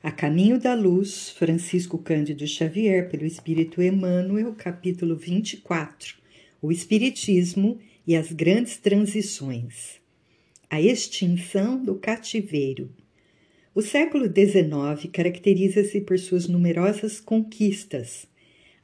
A Caminho da Luz, Francisco Cândido Xavier, pelo Espírito Emmanuel, capítulo 24. O Espiritismo e as grandes transições. A extinção do cativeiro. O século XIX caracteriza-se por suas numerosas conquistas.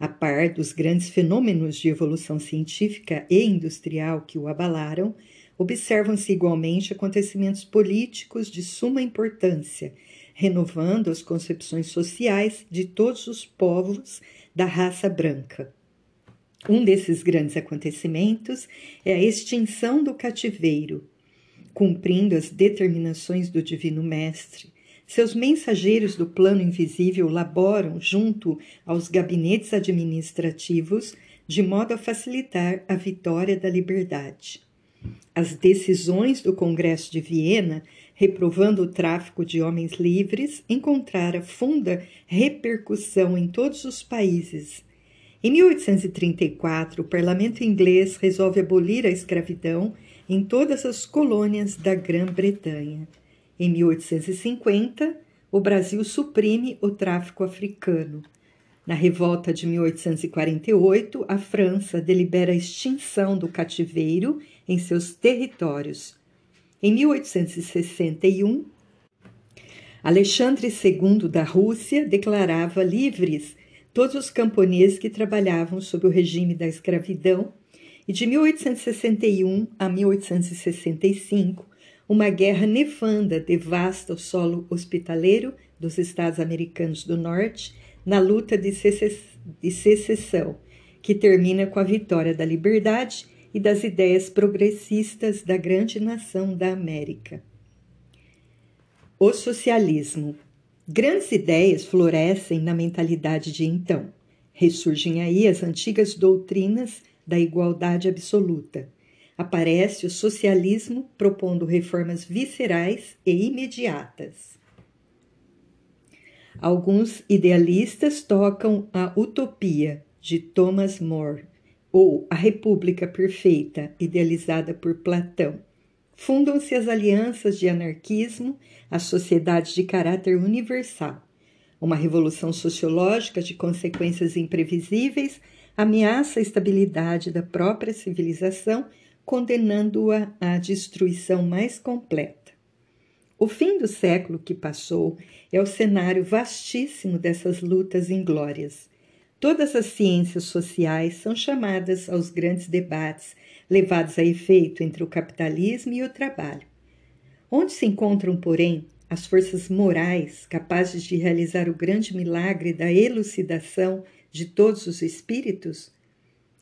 A par dos grandes fenômenos de evolução científica e industrial que o abalaram, observam-se igualmente acontecimentos políticos de suma importância renovando as concepções sociais de todos os povos da raça branca. Um desses grandes acontecimentos é a extinção do cativeiro. Cumprindo as determinações do Divino Mestre, seus mensageiros do plano invisível laboram junto aos gabinetes administrativos de modo a facilitar a vitória da liberdade. As decisões do Congresso de Viena reprovando o tráfico de homens livres, encontrara funda repercussão em todos os países. Em 1834, o parlamento inglês resolve abolir a escravidão em todas as colônias da Grã-Bretanha. Em 1850, o Brasil suprime o tráfico africano. Na revolta de 1848, a França delibera a extinção do cativeiro em seus territórios. Em 1861, Alexandre II da Rússia declarava livres todos os camponeses que trabalhavam sob o regime da escravidão, e de 1861 a 1865, uma guerra nefanda devasta o solo hospitaleiro dos Estados Americanos do Norte na luta de secessão, que termina com a vitória da liberdade e das ideias progressistas da grande nação da América. O socialismo. Grandes ideias florescem na mentalidade de então. Ressurgem aí as antigas doutrinas da igualdade absoluta. Aparece o socialismo propondo reformas viscerais e imediatas. Alguns idealistas tocam a utopia de Thomas More ou a República Perfeita, idealizada por Platão. Fundam-se as alianças de anarquismo, as sociedades de caráter universal. Uma revolução sociológica de consequências imprevisíveis ameaça a estabilidade da própria civilização, condenando-a à destruição mais completa. O fim do século que passou é o cenário vastíssimo dessas lutas inglórias. Todas as ciências sociais são chamadas aos grandes debates levados a efeito entre o capitalismo e o trabalho. Onde se encontram, porém, as forças morais capazes de realizar o grande milagre da elucidação de todos os espíritos?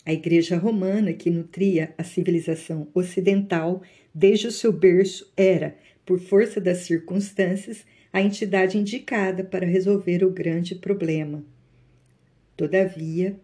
A Igreja Romana, que nutria a civilização ocidental desde o seu berço, era, por força das circunstâncias, a entidade indicada para resolver o grande problema. Todavia,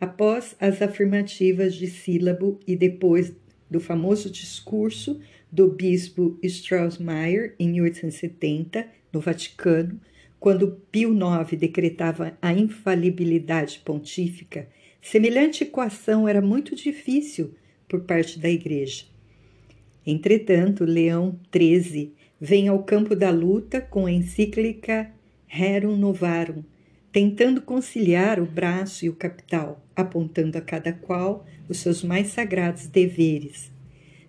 após as afirmativas de sílabo e depois do famoso discurso do bispo Strauss-Meyer em 1870, no Vaticano, quando Pio IX decretava a infalibilidade pontífica, semelhante equação era muito difícil por parte da Igreja. Entretanto, Leão XIII vem ao campo da luta com a encíclica Rerum Novarum, tentando conciliar o braço e o capital, apontando a cada qual os seus mais sagrados deveres.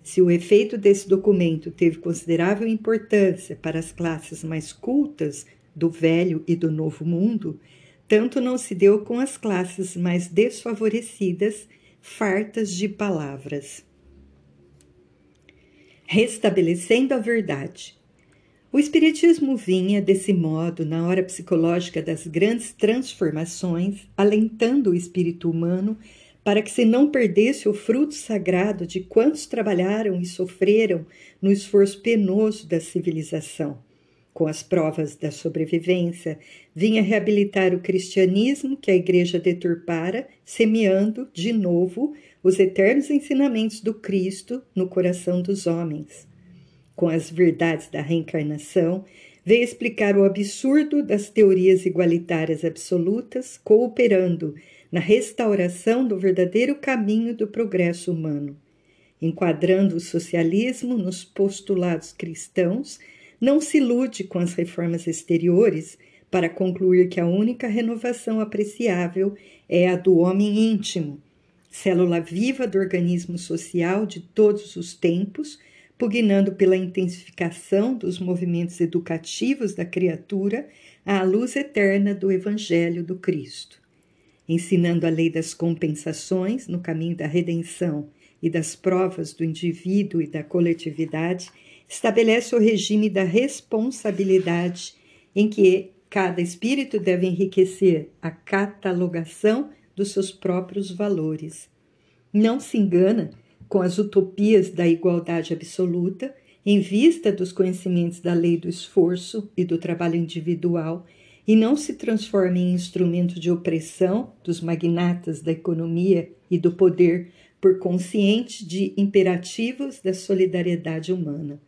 Se o efeito desse documento teve considerável importância para as classes mais cultas do velho e do novo mundo, tanto não se deu com as classes mais desfavorecidas, fartas de palavras. Restabelecendo a verdade. O Espiritismo vinha, desse modo, na hora psicológica das grandes transformações, alentando o espírito humano para que se não perdesse o fruto sagrado de quantos trabalharam e sofreram no esforço penoso da civilização. Com as provas da sobrevivência, vinha reabilitar o cristianismo que a Igreja deturpara, semeando, de novo, os eternos ensinamentos do Cristo no coração dos homens com as verdades da reencarnação, veio explicar o absurdo das teorias igualitárias absolutas, cooperando na restauração do verdadeiro caminho do progresso humano. Enquadrando o socialismo nos postulados cristãos, não se ilude com as reformas exteriores para concluir que a única renovação apreciável é a do homem íntimo, célula viva do organismo social de todos os tempos, pugnando pela intensificação dos movimentos educativos da criatura à luz eterna do Evangelho do Cristo. Ensinando a lei das compensações no caminho da redenção e das provas do indivíduo e da coletividade, estabelece o regime da responsabilidade em que cada espírito deve enriquecer a catalogação dos seus próprios valores. Não se engana com as utopias da igualdade absoluta, em vista dos conhecimentos da lei do esforço e do trabalho individual, e não se transforme em instrumento de opressão dos magnatas da economia e do poder por consciente de imperativos da solidariedade humana.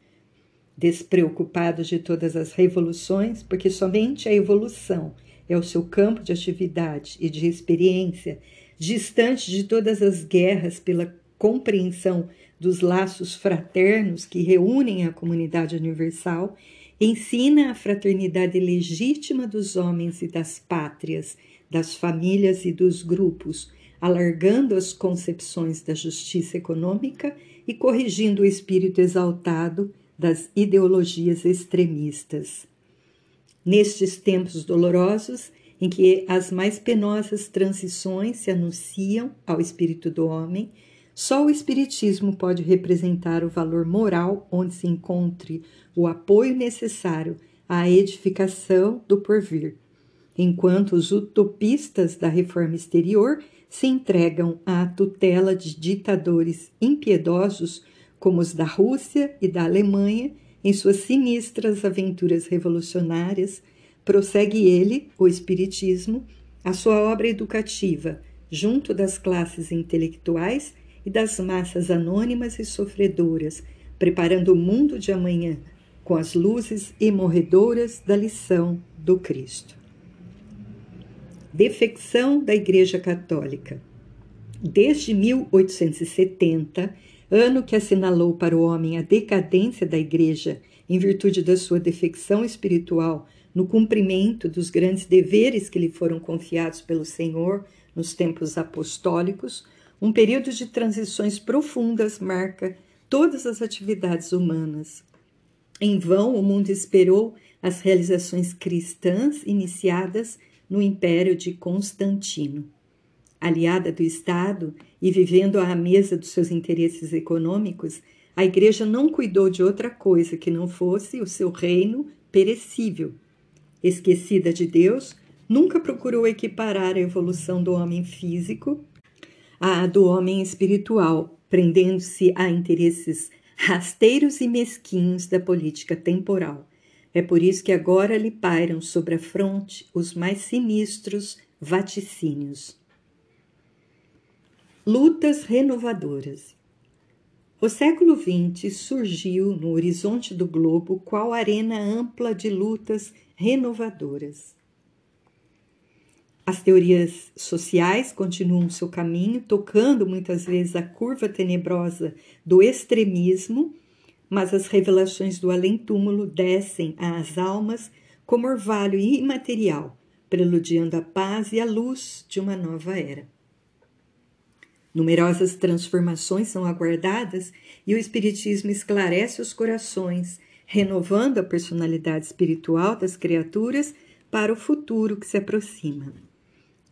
Despreocupados de todas as revoluções, porque somente a evolução é o seu campo de atividade e de experiência, distante de todas as guerras pela compreensão dos laços fraternos que reúnem a comunidade universal, ensina a fraternidade legítima dos homens e das pátrias, das famílias e dos grupos, alargando as concepções da justiça econômica e corrigindo o espírito exaltado das ideologias extremistas. Nestes tempos dolorosos, em que as mais penosas transições se anunciam ao espírito do homem, só o Espiritismo pode representar o valor moral onde se encontre o apoio necessário à edificação do porvir, enquanto os utopistas da reforma exterior se entregam à tutela de ditadores impiedosos como os da Rússia e da Alemanha em suas sinistras aventuras revolucionárias, prossegue ele, o Espiritismo, a sua obra educativa junto das classes intelectuais e das massas anônimas e sofredoras, preparando o mundo de amanhã com as luzes imorredoras da lição do Cristo. Defecção da Igreja Católica. Desde 1870, ano que assinalou para o homem a decadência da Igreja em virtude da sua defecção espiritual no cumprimento dos grandes deveres que lhe foram confiados pelo Senhor nos tempos apostólicos, um período de transições profundas marca todas as atividades humanas. Em vão, o mundo esperou as realizações cristãs iniciadas no Império de Constantino. Aliada do Estado e vivendo à mesa dos seus interesses econômicos, a Igreja não cuidou de outra coisa que não fosse o seu reino perecível. Esquecida de Deus, nunca procurou equiparar a evolução do homem físico a do homem espiritual, prendendo-se a interesses rasteiros e mesquinhos da política temporal. É por isso que agora lhe pairam sobre a fronte os mais sinistros vaticínios. Lutas renovadoras. O século XX surgiu no horizonte do globo qual arena ampla de lutas renovadoras. As teorias sociais continuam seu caminho, tocando muitas vezes a curva tenebrosa do extremismo, mas as revelações do além-túmulo descem às almas como orvalho imaterial, preludiando a paz e a luz de uma nova era. Numerosas transformações são aguardadas e o Espiritismo esclarece os corações, renovando a personalidade espiritual das criaturas para o futuro que se aproxima.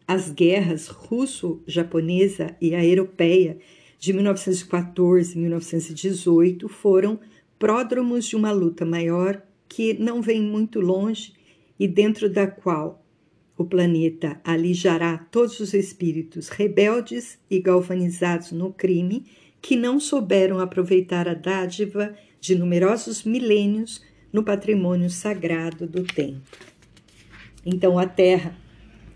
As guerras russo-japonesa e a europeia de 1914 e 1918 foram pródromos de uma luta maior que não vem muito longe e dentro da qual o planeta alijará todos os espíritos rebeldes e galvanizados no crime que não souberam aproveitar a dádiva de numerosos milênios no patrimônio sagrado do tempo. Então a Terra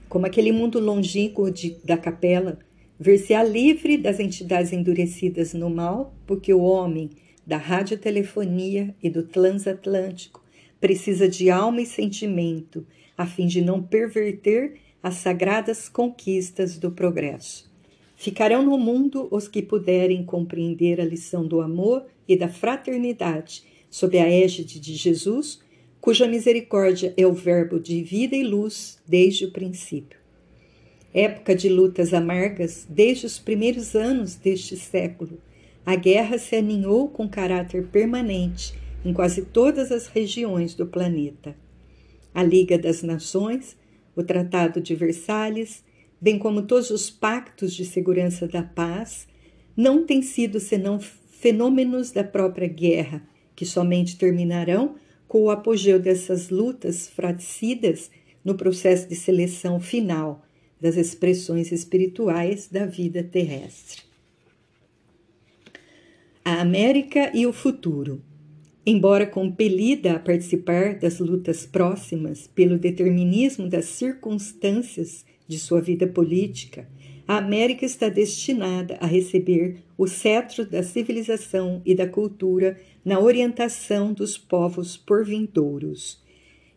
como aquele mundo longínquo de, da capela, ver-se-á livre das entidades endurecidas no mal, porque o homem da radiotelefonia e do transatlântico precisa de alma e sentimento, a fim de não perverter as sagradas conquistas do progresso. Ficarão no mundo os que puderem compreender a lição do amor e da fraternidade sob a égide de Jesus, cuja misericórdia é o verbo de vida e luz desde o princípio. Época de lutas amargas desde os primeiros anos deste século, a guerra se aninhou com caráter permanente em quase todas as regiões do planeta. A Liga das Nações, o Tratado de Versalhes, bem como todos os pactos de segurança da paz, não têm sido senão fenômenos da própria guerra, que somente terminarão com o apogeu dessas lutas fratricidas no processo de seleção final das expressões espirituais da vida terrestre. A América e o futuro. Embora compelida a participar das lutas próximas pelo determinismo das circunstâncias de sua vida política, a América está destinada a receber o cetro da civilização e da cultura na orientação dos povos porvindouros.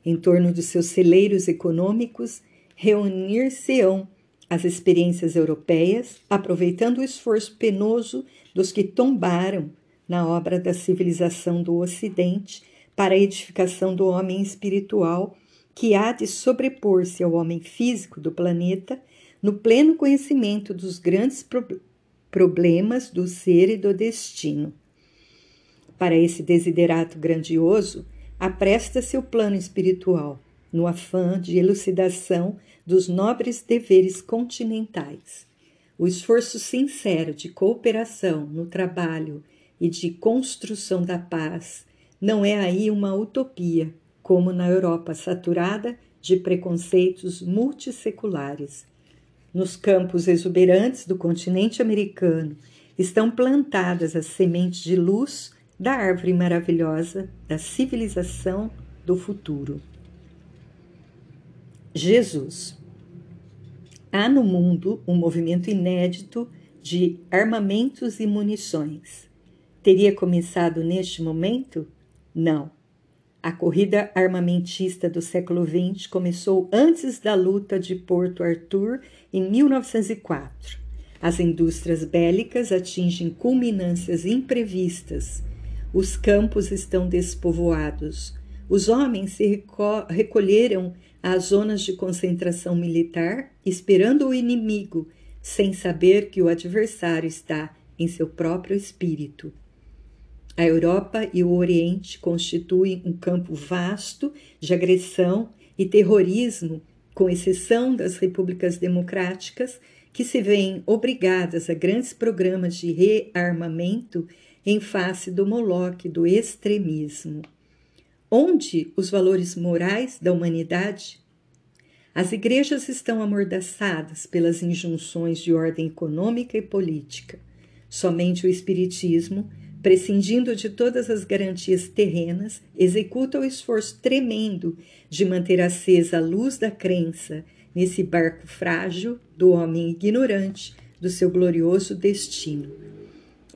Em torno dos seus celeiros econômicos, reunir-se-ão as experiências europeias, aproveitando o esforço penoso dos que tombaram na obra da civilização do Ocidente para a edificação do homem espiritual que há de sobrepor-se ao homem físico do planeta no pleno conhecimento dos grandes pro problemas do ser e do destino. Para esse desiderato grandioso, apresta-se o plano espiritual, no afã de elucidação dos nobres deveres continentais. O esforço sincero de cooperação no trabalho e de construção da paz não é aí uma utopia, como na Europa saturada de preconceitos multisseculares. Nos campos exuberantes do continente americano estão plantadas as sementes de luz da árvore maravilhosa da civilização do futuro. Jesus. Há no mundo um movimento inédito de armamentos e munições. Teria começado neste momento? Não. A corrida armamentista do século XX começou antes da luta de Porto Arthur em 1904. As indústrias bélicas atingem culminâncias imprevistas os campos estão despovoados. Os homens se recolheram às zonas de concentração militar, esperando o inimigo, sem saber que o adversário está em seu próprio espírito. A Europa e o Oriente constituem um campo vasto de agressão e terrorismo, com exceção das repúblicas democráticas, que se veem obrigadas a grandes programas de rearmamento em face do moloque do extremismo. Onde os valores morais da humanidade? As igrejas estão amordaçadas pelas injunções de ordem econômica e política. Somente o Espiritismo, prescindindo de todas as garantias terrenas, executa o esforço tremendo de manter acesa a luz da crença nesse barco frágil do homem ignorante do seu glorioso destino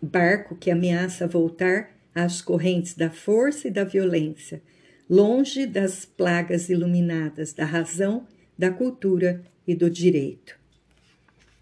barco que ameaça voltar às correntes da força e da violência, longe das plagas iluminadas da razão, da cultura e do direito.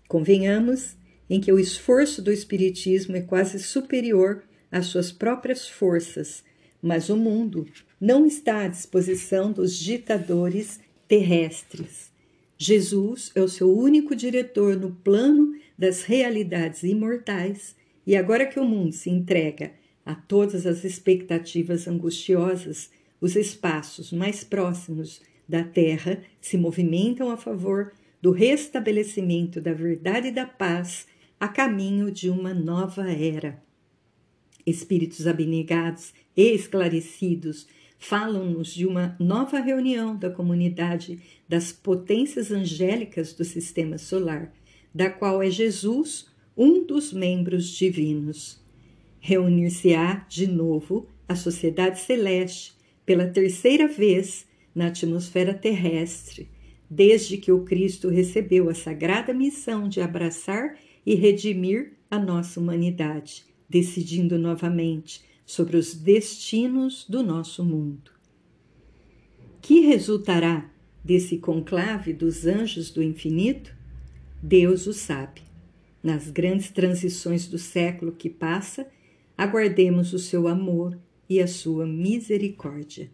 Convenhamos em que o esforço do Espiritismo é quase superior às suas próprias forças, mas o mundo não está à disposição dos ditadores terrestres. Jesus é o seu único diretor no plano das realidades imortais e agora que o mundo se entrega a todas as expectativas angustiosas, os espaços mais próximos da Terra se movimentam a favor do restabelecimento da verdade e da paz a caminho de uma nova era. Espíritos abnegados e esclarecidos falam-nos de uma nova reunião da comunidade das potências angélicas do sistema solar, da qual é Jesus um dos membros divinos. Reunir-se-á de novo a sociedade celeste pela terceira vez na atmosfera terrestre, desde que o Cristo recebeu a sagrada missão de abraçar e redimir a nossa humanidade, decidindo novamente sobre os destinos do nosso mundo. Que resultará desse conclave dos anjos do infinito? Deus o sabe. Nas grandes transições do século que passa, aguardemos o seu amor e a sua misericórdia.